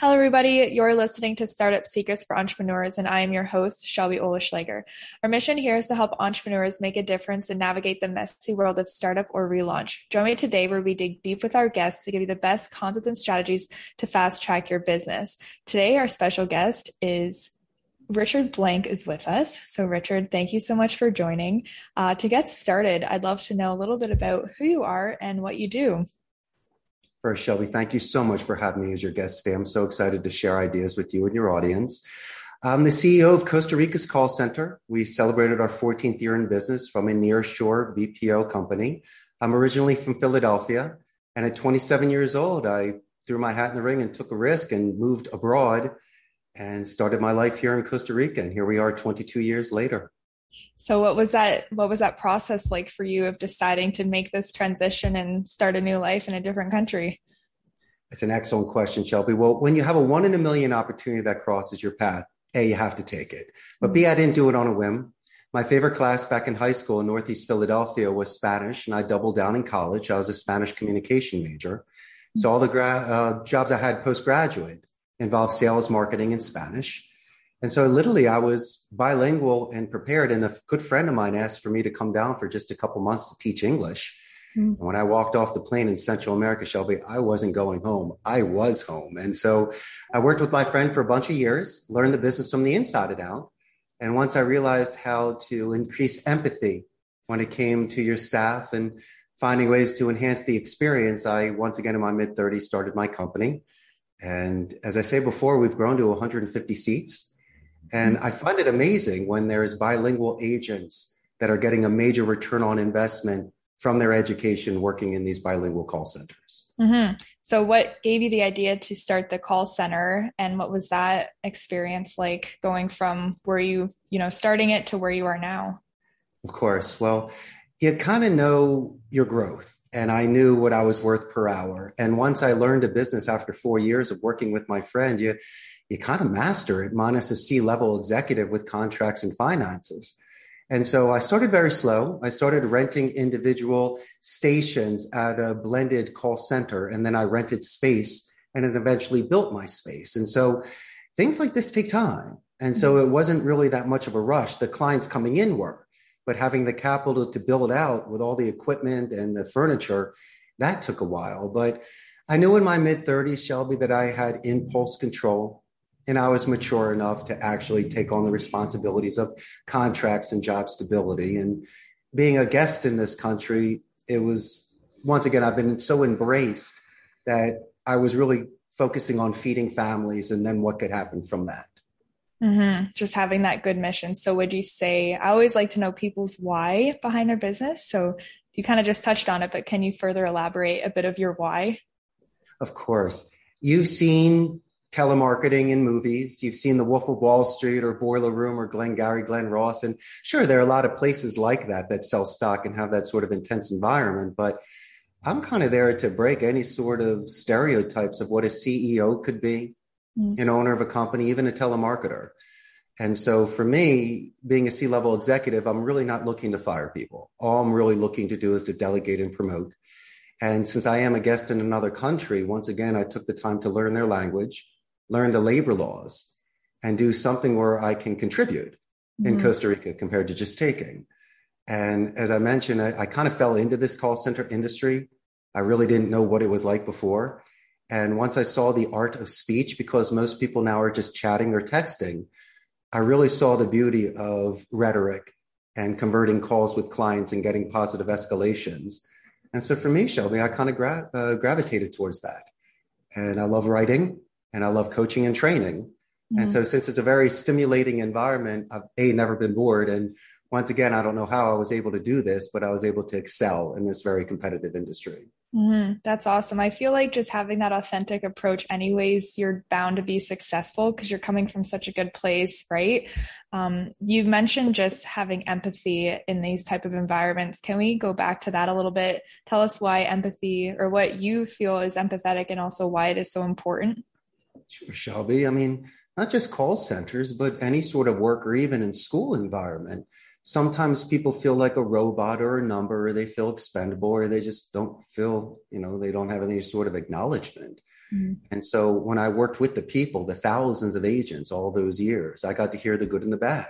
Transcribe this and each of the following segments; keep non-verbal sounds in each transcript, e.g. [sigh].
Hello, everybody. You're listening to Startup Secrets for Entrepreneurs, and I am your host, Shelby Olyschlage. Our mission here is to help entrepreneurs make a difference and navigate the messy world of startup or relaunch. Join me today where we dig deep with our guests to give you the best concepts and strategies to fast track your business. Today, our special guest is Richard Blank is with us. So, Richard, thank you so much for joining. Uh, to get started, I'd love to know a little bit about who you are and what you do. First, Shelby, thank you so much for having me as your guest today. I'm so excited to share ideas with you and your audience. I'm the CEO of Costa Rica's call center. We celebrated our 14th year in business from a nearshore BPO company. I'm originally from Philadelphia, and at 27 years old, I threw my hat in the ring and took a risk and moved abroad and started my life here in Costa Rica. And here we are 22 years later. So what was that what was that process like for you of deciding to make this transition and start a new life in a different country? It's an excellent question, Shelby. Well, when you have a one in a million opportunity that crosses your path, A, you have to take it. But B, I didn't do it on a whim. My favorite class back in high school in Northeast Philadelphia was Spanish, and I doubled down in college. I was a Spanish communication major. So all the gra- uh, jobs I had postgraduate involved sales, marketing, and Spanish. And so literally I was bilingual and prepared. And a good friend of mine asked for me to come down for just a couple months to teach English. Mm-hmm. When I walked off the plane in Central America, Shelby, I wasn't going home. I was home. And so I worked with my friend for a bunch of years, learned the business from the inside and out. And once I realized how to increase empathy when it came to your staff and finding ways to enhance the experience, I once again in my mid 30s started my company. And as I say before, we've grown to 150 seats. And I find it amazing when there's bilingual agents that are getting a major return on investment from their education working in these bilingual call centers. Mm-hmm. So, what gave you the idea to start the call center, and what was that experience like going from where you, you know, starting it to where you are now? Of course. Well, you kind of know your growth, and I knew what I was worth per hour. And once I learned a business after four years of working with my friend, you you kind of master it, minus a C level executive with contracts and finances. And so I started very slow. I started renting individual stations at a blended call center, and then I rented space and then eventually built my space. And so things like this take time. And so it wasn't really that much of a rush. The clients coming in were, but having the capital to build out with all the equipment and the furniture, that took a while. But I knew in my mid 30s, Shelby, that I had impulse control and I was mature enough to actually take on the responsibilities of contracts and job stability. And being a guest in this country, it was once again, I've been so embraced that I was really focusing on feeding families and then what could happen from that. Mm-hmm. Just having that good mission. So, would you say, I always like to know people's why behind their business. So, you kind of just touched on it, but can you further elaborate a bit of your why? Of course. You've seen telemarketing in movies. You've seen The Wolf of Wall Street or Boiler Room or Glengarry Glen Ross. And sure, there are a lot of places like that that sell stock and have that sort of intense environment. But I'm kind of there to break any sort of stereotypes of what a CEO could be, mm. an owner of a company, even a telemarketer. And so for me, being a C level executive, I'm really not looking to fire people. All I'm really looking to do is to delegate and promote. And since I am a guest in another country, once again, I took the time to learn their language, learn the labor laws and do something where I can contribute mm-hmm. in Costa Rica compared to just taking. And as I mentioned, I, I kind of fell into this call center industry. I really didn't know what it was like before. And once I saw the art of speech, because most people now are just chatting or texting, I really saw the beauty of rhetoric and converting calls with clients and getting positive escalations. And so for me, Shelby, I kind of gra- uh, gravitated towards that. And I love writing and I love coaching and training. Mm-hmm. And so since it's a very stimulating environment, I've a never been bored. And once again, I don't know how I was able to do this, but I was able to excel in this very competitive industry. Mm-hmm. That's awesome. I feel like just having that authentic approach, anyways, you're bound to be successful because you're coming from such a good place, right? Um, you mentioned just having empathy in these type of environments. Can we go back to that a little bit? Tell us why empathy or what you feel is empathetic and also why it is so important. Sure, Shelby. I mean, not just call centers, but any sort of work or even in school environment. sometimes people feel like a robot or a number, or they feel expendable, or they just don't feel, you know, they don't have any sort of acknowledgment. Mm-hmm. And so when I worked with the people, the thousands of agents all those years, I got to hear the good and the bad.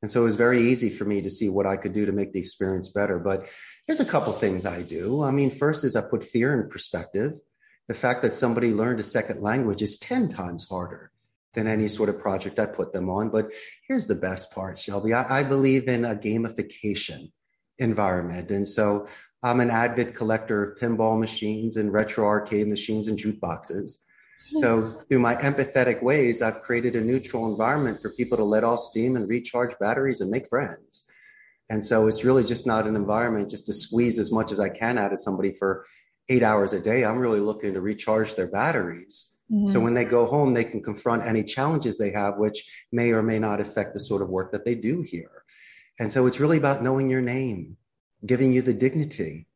And so it was very easy for me to see what I could do to make the experience better. But there's a couple things I do. I mean, first is I put fear in perspective. The fact that somebody learned a second language is 10 times harder than any sort of project I put them on. But here's the best part, Shelby. I, I believe in a gamification environment. And so I'm an avid collector of pinball machines and retro arcade machines and jukeboxes. So [laughs] through my empathetic ways, I've created a neutral environment for people to let off steam and recharge batteries and make friends. And so it's really just not an environment just to squeeze as much as I can out of somebody for eight hours a day. I'm really looking to recharge their batteries Mm-hmm. So when they go home, they can confront any challenges they have, which may or may not affect the sort of work that they do here. And so it's really about knowing your name, giving you the dignity,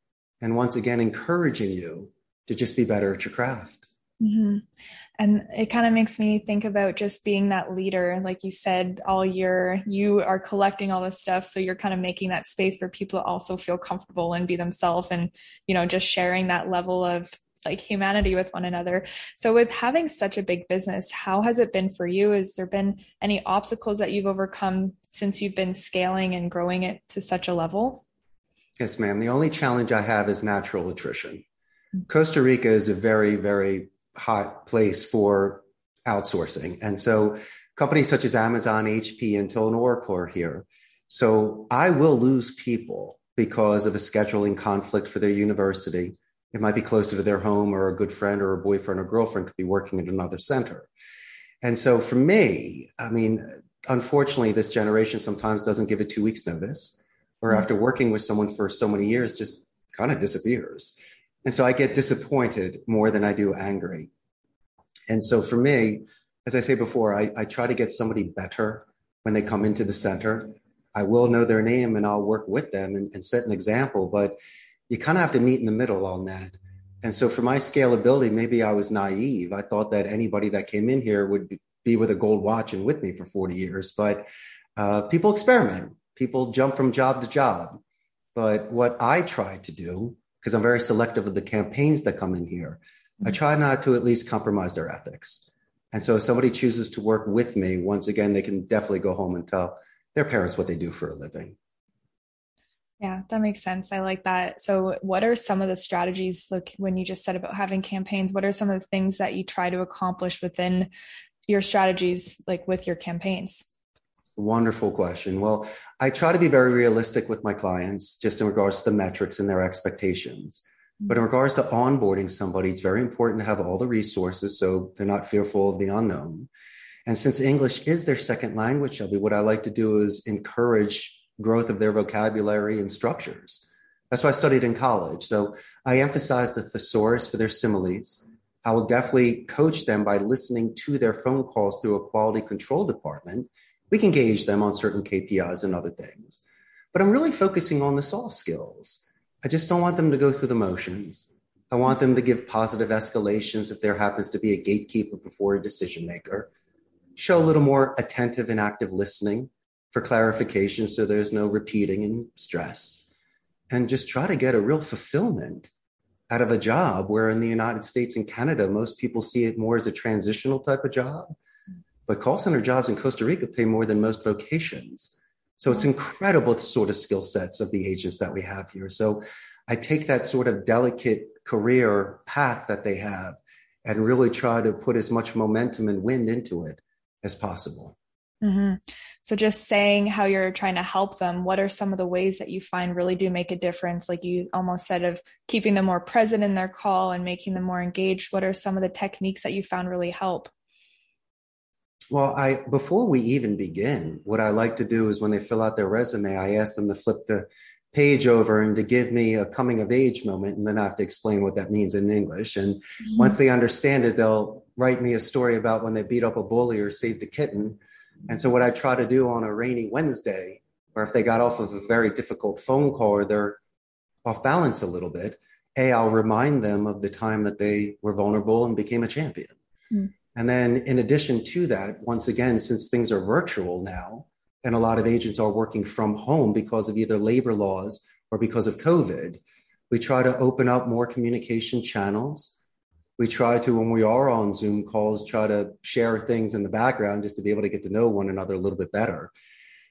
and once again, encouraging you to just be better at your craft. Mm-hmm. And it kind of makes me think about just being that leader. Like you said, all year you are collecting all this stuff. So you're kind of making that space for people to also feel comfortable and be themselves and, you know, just sharing that level of like humanity with one another. So with having such a big business, how has it been for you? Has there been any obstacles that you've overcome since you've been scaling and growing it to such a level? Yes, ma'am. The only challenge I have is natural attrition. Mm. Costa Rica is a very, very hot place for outsourcing. And so companies such as Amazon, HP, Intel, and Oracle are here. So I will lose people because of a scheduling conflict for their university it might be closer to their home or a good friend or a boyfriend or girlfriend could be working at another center. And so for me, I mean, unfortunately, this generation sometimes doesn't give a two weeks notice or after working with someone for so many years, just kind of disappears. And so I get disappointed more than I do angry. And so for me, as I say before, I, I try to get somebody better when they come into the center. I will know their name and I'll work with them and, and set an example. But you kind of have to meet in the middle on that. And so for my scalability, maybe I was naive. I thought that anybody that came in here would be with a gold watch and with me for 40 years. But uh, people experiment, people jump from job to job. But what I try to do, because I'm very selective of the campaigns that come in here, I mm-hmm. try not to at least compromise their ethics. And so if somebody chooses to work with me, once again, they can definitely go home and tell their parents what they do for a living. Yeah, that makes sense. I like that. So, what are some of the strategies, like when you just said about having campaigns, what are some of the things that you try to accomplish within your strategies, like with your campaigns? Wonderful question. Well, I try to be very realistic with my clients just in regards to the metrics and their expectations. But in regards to onboarding somebody, it's very important to have all the resources so they're not fearful of the unknown. And since English is their second language, Shelby, what I like to do is encourage growth of their vocabulary and structures. That's why I studied in college. So I emphasize the thesaurus for their similes. I will definitely coach them by listening to their phone calls through a quality control department. We can gauge them on certain KPIs and other things. But I'm really focusing on the soft skills. I just don't want them to go through the motions. I want them to give positive escalations if there happens to be a gatekeeper before a decision maker. Show a little more attentive and active listening for clarification so there's no repeating and stress. And just try to get a real fulfillment out of a job where in the United States and Canada, most people see it more as a transitional type of job. But call center jobs in Costa Rica pay more than most vocations. So it's incredible sort of skill sets of the agents that we have here. So I take that sort of delicate career path that they have and really try to put as much momentum and wind into it as possible. Mm-hmm. So, just saying how you're trying to help them, what are some of the ways that you find really do make a difference? Like you almost said, of keeping them more present in their call and making them more engaged. What are some of the techniques that you found really help? Well, I before we even begin, what I like to do is when they fill out their resume, I ask them to flip the page over and to give me a coming of age moment, and then I have to explain what that means in English. And mm-hmm. once they understand it, they'll write me a story about when they beat up a bully or saved a kitten and so what I try to do on a rainy Wednesday, or if they got off of a very difficult phone call or they're off balance a little bit, A, I'll remind them of the time that they were vulnerable and became a champion. Mm. And then in addition to that, once again, since things are virtual now, and a lot of agents are working from home because of either labor laws or because of COVID. We try to open up more communication channels. We try to, when we are on Zoom calls, try to share things in the background just to be able to get to know one another a little bit better.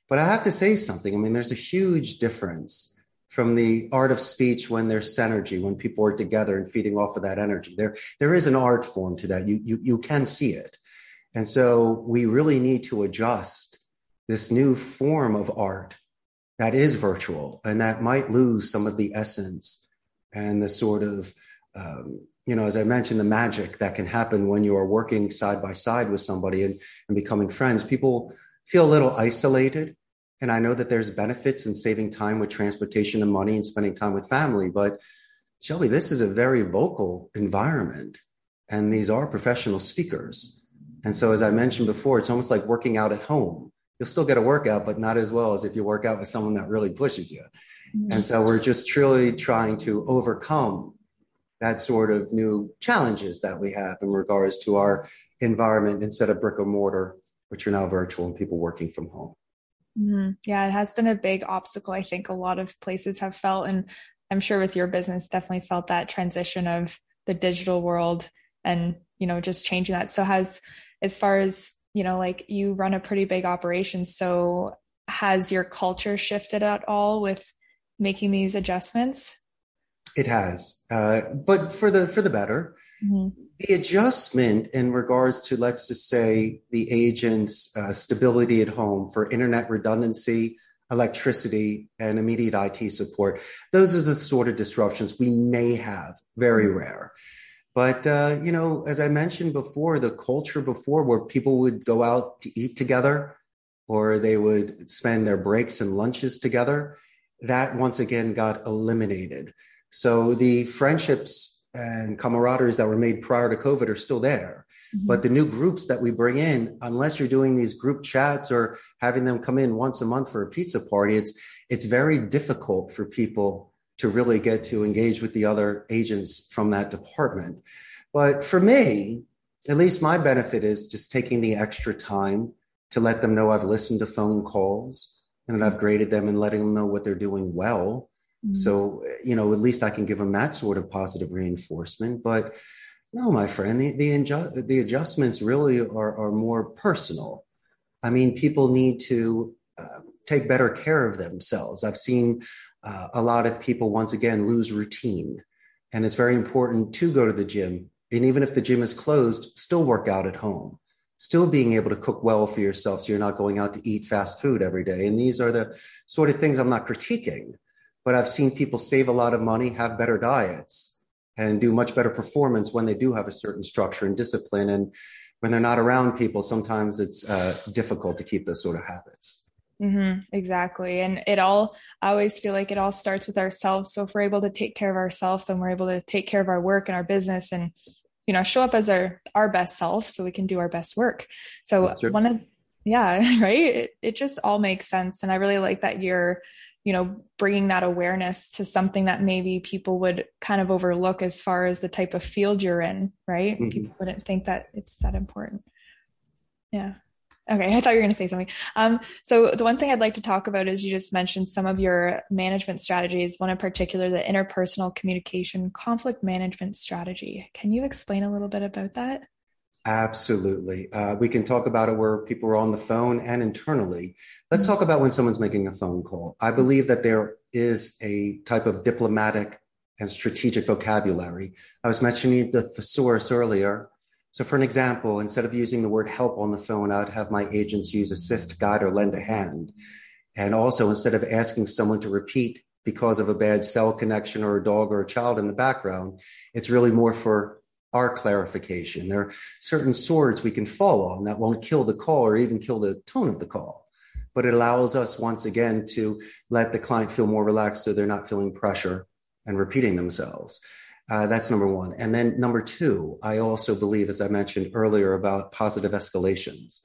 But I have to say something. I mean, there's a huge difference from the art of speech when there's synergy, when people are together and feeding off of that energy. There, there is an art form to that. You, you, you can see it. And so we really need to adjust this new form of art that is virtual and that might lose some of the essence and the sort of, um, you know, as I mentioned, the magic that can happen when you are working side by side with somebody and, and becoming friends. People feel a little isolated and I know that there's benefits in saving time with transportation and money and spending time with family. But Shelby, this is a very vocal environment. And these are professional speakers. And so, as I mentioned before, it's almost like working out at home. You'll still get a workout, but not as well as if you work out with someone that really pushes you. Mm-hmm. And so, we're just truly trying to overcome that sort of new challenges that we have in regards to our environment instead of brick and mortar, which are now virtual and people working from home. Mm-hmm. Yeah, it has been a big obstacle. I think a lot of places have felt, and I'm sure with your business, definitely felt that transition of the digital world and, you know, just changing that. So, has, as far as, you know, like you run a pretty big operation. So, has your culture shifted at all with making these adjustments? It has, uh, but for the for the better. Mm-hmm. The adjustment in regards to, let's just say, the agent's uh, stability at home for internet redundancy, electricity, and immediate IT support, those are the sort of disruptions we may have, very rare. But, uh, you know, as I mentioned before, the culture before where people would go out to eat together or they would spend their breaks and lunches together, that once again got eliminated. So the friendships and camaraderies that were made prior to COVID are still there. Mm-hmm. But the new groups that we bring in, unless you're doing these group chats or having them come in once a month for a pizza party, it's it's very difficult for people to really get to engage with the other agents from that department. But for me, at least my benefit is just taking the extra time to let them know I've listened to phone calls and that I've graded them and letting them know what they're doing well Mm-hmm. So, you know, at least I can give them that sort of positive reinforcement. But no, my friend, the, the, inju- the adjustments really are, are more personal. I mean, people need to uh, take better care of themselves. I've seen uh, a lot of people, once again, lose routine. And it's very important to go to the gym. And even if the gym is closed, still work out at home still being able to cook well for yourself so you're not going out to eat fast food every day. And these are the sort of things I'm not critiquing but I've seen people save a lot of money, have better diets, and do much better performance when they do have a certain structure and discipline. And when they're not around people, sometimes it's uh, difficult to keep those sort of habits. Mm-hmm, exactly. And it all, I always feel like it all starts with ourselves. So if we're able to take care of ourselves, then we're able to take care of our work and our business and, you know, show up as our, our best self so we can do our best work. So one of, yeah, [laughs] right. It, it just all makes sense. And I really like that you're you know bringing that awareness to something that maybe people would kind of overlook as far as the type of field you're in right? Mm-hmm. people wouldn't think that it's that important. Yeah. Okay i thought you were going to say something. Um, so the one thing i'd like to talk about is you just mentioned some of your management strategies one in particular the interpersonal communication conflict management strategy. Can you explain a little bit about that Absolutely. Uh, we can talk about it where people are on the phone and internally. Let's talk about when someone's making a phone call. I believe that there is a type of diplomatic and strategic vocabulary. I was mentioning the thesaurus earlier. So, for an example, instead of using the word help on the phone, I'd have my agents use assist, guide, or lend a hand. And also, instead of asking someone to repeat because of a bad cell connection or a dog or a child in the background, it's really more for our clarification. There are certain swords we can fall on that won't kill the call or even kill the tone of the call. But it allows us once again to let the client feel more relaxed so they're not feeling pressure and repeating themselves. Uh, that's number one. And then number two, I also believe, as I mentioned earlier, about positive escalations.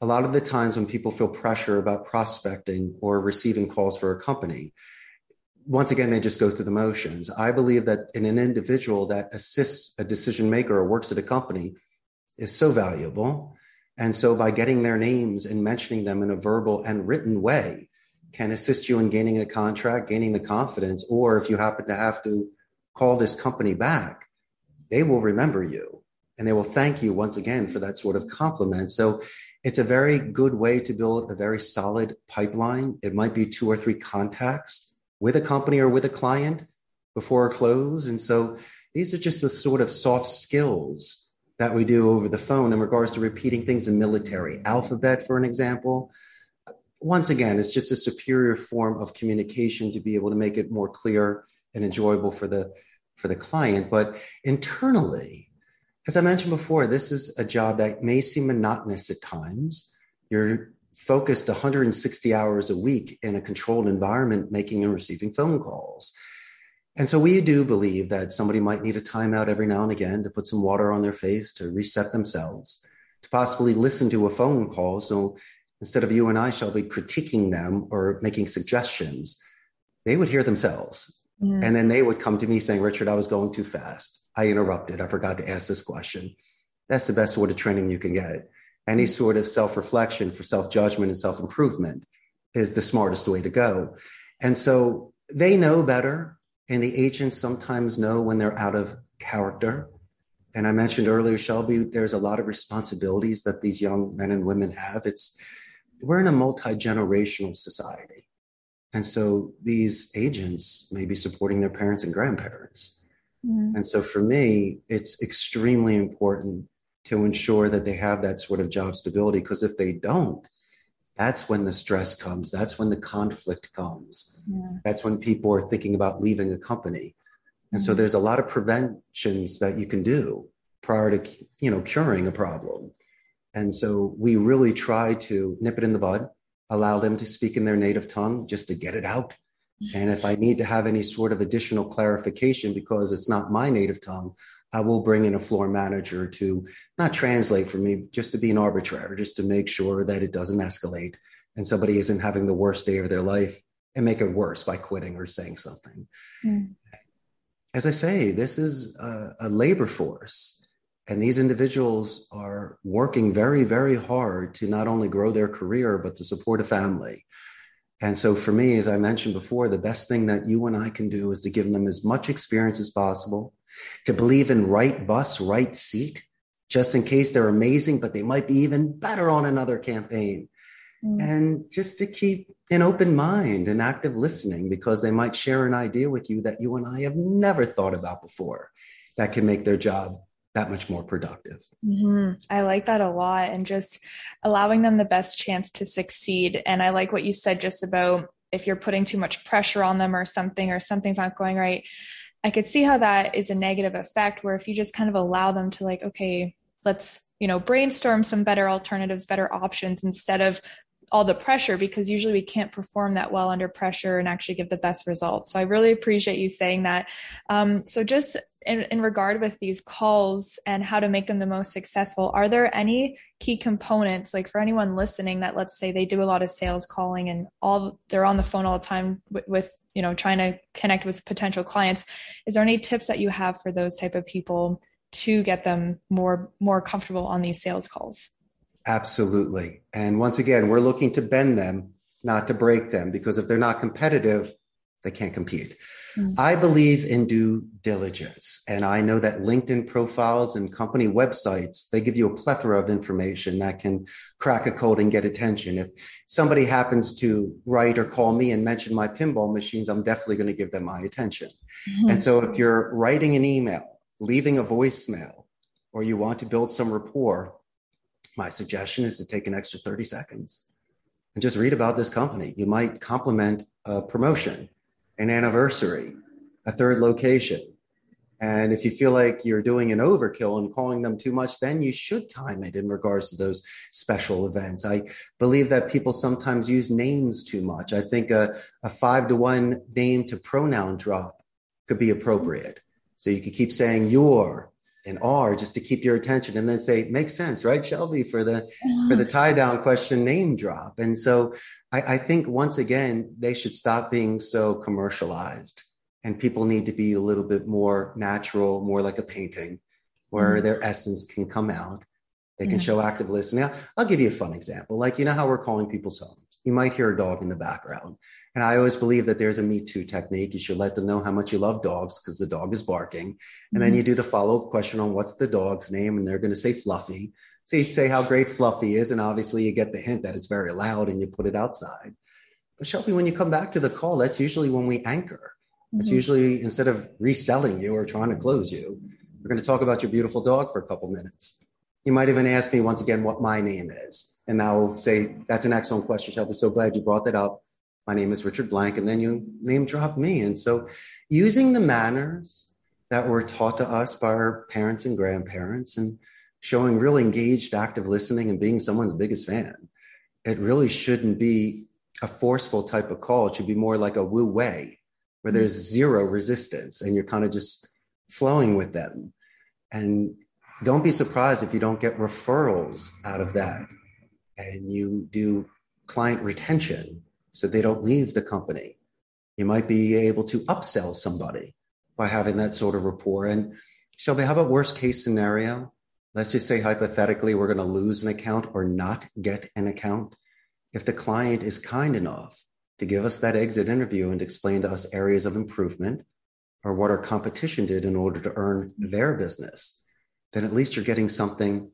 A lot of the times when people feel pressure about prospecting or receiving calls for a company, once again, they just go through the motions. I believe that in an individual that assists a decision maker or works at a company is so valuable. And so by getting their names and mentioning them in a verbal and written way can assist you in gaining a contract, gaining the confidence, or if you happen to have to call this company back, they will remember you and they will thank you once again for that sort of compliment. So it's a very good way to build a very solid pipeline. It might be two or three contacts with a company or with a client before a close. And so these are just the sort of soft skills that we do over the phone in regards to repeating things in military alphabet, for an example. Once again, it's just a superior form of communication to be able to make it more clear and enjoyable for the for the client. But internally, as I mentioned before, this is a job that may seem monotonous at times. You're focused 160 hours a week in a controlled environment, making and receiving phone calls. And so we do believe that somebody might need a timeout every now and again to put some water on their face, to reset themselves, to possibly listen to a phone call. So instead of you and I Shelby critiquing them or making suggestions, they would hear themselves. Mm. And then they would come to me saying, Richard, I was going too fast. I interrupted. I forgot to ask this question. That's the best sort of training you can get. Any sort of self reflection for self judgment and self improvement is the smartest way to go. And so they know better. And the agents sometimes know when they're out of character. And I mentioned earlier, Shelby, there's a lot of responsibilities that these young men and women have. It's we're in a multi generational society. And so these agents may be supporting their parents and grandparents. Mm-hmm. And so for me, it's extremely important to ensure that they have that sort of job stability because if they don't, that's when the stress comes. That's when the conflict comes. Yeah. That's when people are thinking about leaving a company. And mm-hmm. so there's a lot of preventions that you can do prior to, you know, curing a problem. And so we really try to nip it in the bud, allow them to speak in their native tongue just to get it out and if I need to have any sort of additional clarification because it's not my native tongue, I will bring in a floor manager to not translate for me, just to be an arbitrator, just to make sure that it doesn't escalate and somebody isn't having the worst day of their life and make it worse by quitting or saying something. Mm. As I say, this is a, a labor force. And these individuals are working very, very hard to not only grow their career, but to support a family. And so for me, as I mentioned before, the best thing that you and I can do is to give them as much experience as possible, to believe in right bus, right seat, just in case they're amazing, but they might be even better on another campaign. Mm. And just to keep an open mind and active listening because they might share an idea with you that you and I have never thought about before that can make their job that much more productive. Mm-hmm. I like that a lot and just allowing them the best chance to succeed. And I like what you said just about if you're putting too much pressure on them or something or something's not going right. I could see how that is a negative effect where if you just kind of allow them to like, okay, let's, you know, brainstorm some better alternatives, better options instead of all the pressure because usually we can't perform that well under pressure and actually give the best results. So I really appreciate you saying that. Um, so just in, in regard with these calls and how to make them the most successful, are there any key components like for anyone listening that let's say they do a lot of sales calling and all they're on the phone all the time with, with you know trying to connect with potential clients? Is there any tips that you have for those type of people to get them more more comfortable on these sales calls? Absolutely. And once again, we're looking to bend them, not to break them, because if they're not competitive, they can't compete. Mm-hmm. I believe in due diligence. And I know that LinkedIn profiles and company websites, they give you a plethora of information that can crack a code and get attention. If somebody happens to write or call me and mention my pinball machines, I'm definitely going to give them my attention. Mm-hmm. And so if you're writing an email, leaving a voicemail, or you want to build some rapport, my suggestion is to take an extra 30 seconds and just read about this company. You might compliment a promotion, an anniversary, a third location. And if you feel like you're doing an overkill and calling them too much, then you should time it in regards to those special events. I believe that people sometimes use names too much. I think a, a five to one name to pronoun drop could be appropriate. So you could keep saying your, and R just to keep your attention and then say, makes sense, right, Shelby, for the for the tie down question name drop. And so I, I think once again, they should stop being so commercialized and people need to be a little bit more natural, more like a painting where mm-hmm. their essence can come out. They can show active listening. I'll, I'll give you a fun example. Like, you know how we're calling people's homes? You might hear a dog in the background. And I always believe that there's a me too technique. You should let them know how much you love dogs because the dog is barking. And mm-hmm. then you do the follow up question on what's the dog's name, and they're going to say Fluffy. So you say how great Fluffy is, and obviously you get the hint that it's very loud and you put it outside. But Shelby, when you come back to the call, that's usually when we anchor. It's mm-hmm. usually instead of reselling you or trying to close you, we're going to talk about your beautiful dog for a couple minutes. You might even ask me once again what my name is. And I'll say, that's an excellent question, Shelby. So glad you brought that up. My name is Richard Blank. And then you name drop me. And so using the manners that were taught to us by our parents and grandparents and showing real engaged, active listening and being someone's biggest fan, it really shouldn't be a forceful type of call. It should be more like a wu wei where there's zero resistance and you're kind of just flowing with them. And don't be surprised if you don't get referrals out of that and you do client retention so they don't leave the company. You might be able to upsell somebody by having that sort of rapport. And Shelby, how about worst case scenario? Let's just say hypothetically, we're going to lose an account or not get an account. If the client is kind enough to give us that exit interview and explain to us areas of improvement or what our competition did in order to earn their business, then at least you're getting something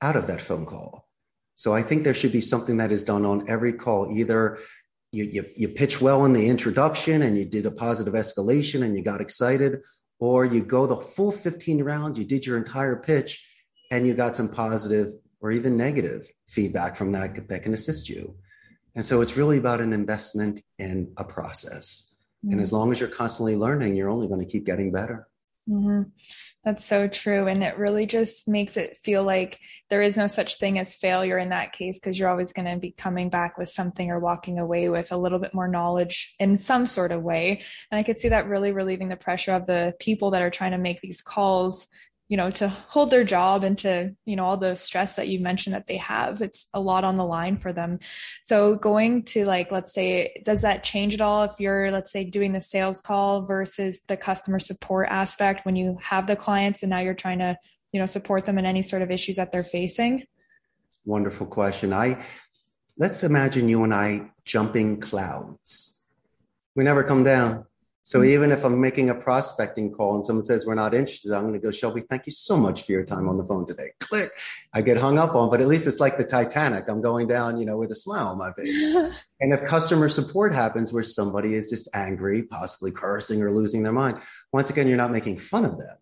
out of that phone call. So I think there should be something that is done on every call. Either you, you, you pitch well in the introduction and you did a positive escalation and you got excited, or you go the full 15 rounds, you did your entire pitch and you got some positive or even negative feedback from that that can assist you. And so it's really about an investment in a process. Mm-hmm. And as long as you're constantly learning, you're only going to keep getting better. Mm-hmm. That's so true. And it really just makes it feel like there is no such thing as failure in that case because you're always going to be coming back with something or walking away with a little bit more knowledge in some sort of way. And I could see that really relieving the pressure of the people that are trying to make these calls you know to hold their job and to you know all the stress that you mentioned that they have it's a lot on the line for them. So going to like let's say does that change at all if you're let's say doing the sales call versus the customer support aspect when you have the clients and now you're trying to you know support them in any sort of issues that they're facing? Wonderful question. I let's imagine you and i jumping clouds. We never come down so even if I'm making a prospecting call and someone says we're not interested, I'm going to go, Shelby, thank you so much for your time on the phone today. Click. I get hung up on, but at least it's like the Titanic. I'm going down, you know, with a smile on my face. [laughs] and if customer support happens where somebody is just angry, possibly cursing or losing their mind, once again, you're not making fun of them,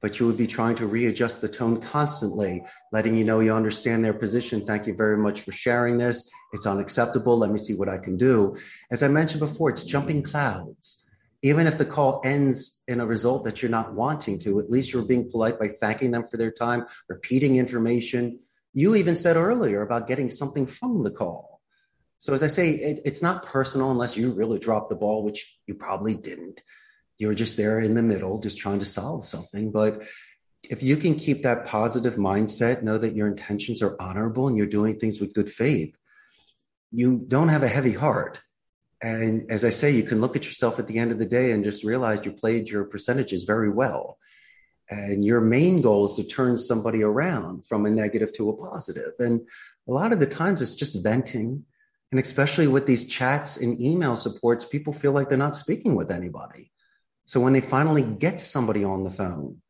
but you would be trying to readjust the tone constantly, letting you know you understand their position. Thank you very much for sharing this. It's unacceptable. Let me see what I can do. As I mentioned before, it's jumping clouds even if the call ends in a result that you're not wanting to, at least you're being polite by thanking them for their time, repeating information. You even said earlier about getting something from the call. So, as I say, it, it's not personal unless you really dropped the ball, which you probably didn't. You're just there in the middle, just trying to solve something. But if you can keep that positive mindset, know that your intentions are honorable and you're doing things with good faith, you don't have a heavy heart and as I say, you can look at yourself at the end of the day and just realize you played your percentages very well. And your main goal is to turn somebody around from a negative to a positive. And a lot of the times it's just venting. And especially with these chats and email supports, people feel like they're not speaking with anybody. So when they finally get somebody on the phone,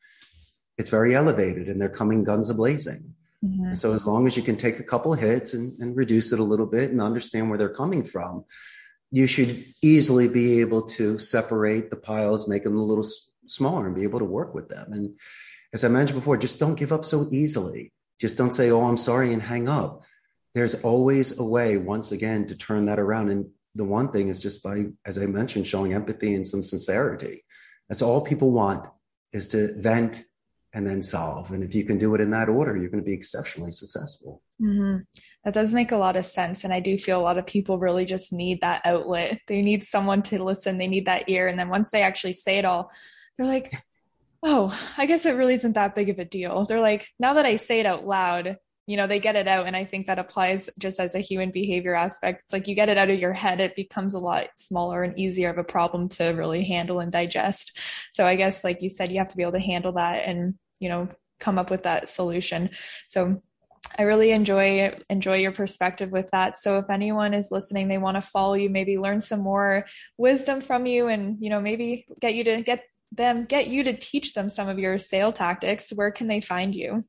it's very elevated and they're coming guns a blazing. Mm-hmm. So as long as you can take a couple hits and, and reduce it a little bit and understand where they're coming from, you should easily be able to separate the piles, make them a little smaller, and be able to work with them. And as I mentioned before, just don't give up so easily. Just don't say, "Oh, I'm sorry," and hang up. There's always a way, once again, to turn that around. And the one thing is just by, as I mentioned, showing empathy and some sincerity. That's all people want is to vent and then solve. And if you can do it in that order, you're going to be exceptionally successful. Mm-hmm. That does make a lot of sense. And I do feel a lot of people really just need that outlet. They need someone to listen, they need that ear. And then once they actually say it all, they're like, oh, I guess it really isn't that big of a deal. They're like, now that I say it out loud, you know, they get it out. And I think that applies just as a human behavior aspect. It's like you get it out of your head, it becomes a lot smaller and easier of a problem to really handle and digest. So I guess, like you said, you have to be able to handle that and, you know, come up with that solution. So I really enjoy enjoy your perspective with that. So if anyone is listening, they want to follow you, maybe learn some more wisdom from you and, you know, maybe get you to get them get you to teach them some of your sale tactics, where can they find you?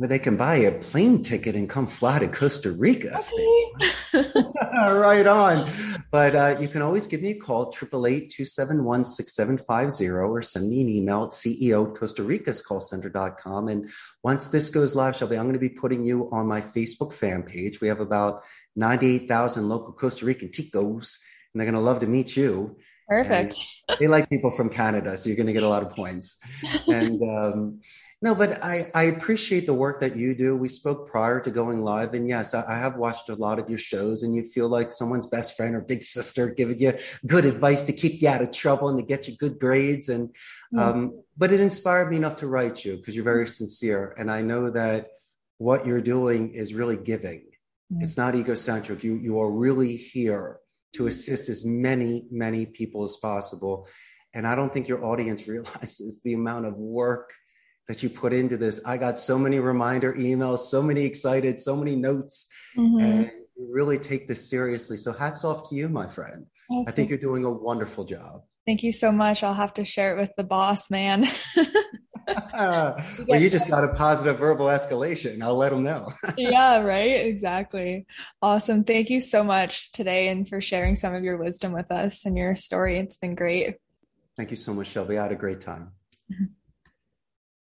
Where they can buy a plane ticket and come fly to Costa Rica. Okay. [laughs] right on. But uh, you can always give me a call, 888-271-6750, or send me an email at CEO Costa Rica's callcenter.com. And once this goes live, Shelby, I'm going to be putting you on my Facebook fan page. We have about 98,000 local Costa Rican ticos, and they're going to love to meet you. Perfect. they like people from Canada, so you're going to get a lot of points. [laughs] And um, no, but I, I appreciate the work that you do. We spoke prior to going live, and yes, I, I, have watched a lot of your shows, and you feel like someone's best friend or big sister giving you good advice to keep you out of trouble and to get you good grades. And mm-hmm. um, but it inspired me enough to write you because you're very sincere, and I know that what you're doing is really giving. Mm-hmm. It's not egocentric. You you are really here to assist as many, many people as possible. And I don't think your audience [laughs] realizes the amount of work that you put into this. I got so many reminder emails, so many excited, so many notes, mm-hmm. and you really take this seriously. So hats off to you, my friend. Okay. I think you're doing a wonderful job. Thank you so much. I'll have to share it with the boss, man. [laughs] well, you just got a positive verbal escalation. I'll let them know. [laughs] yeah, right. Exactly. Awesome. Thank you so much today and for sharing some of your wisdom with us and your story. It's been great. Thank you so much, Shelby. I had a great time. Mm-hmm.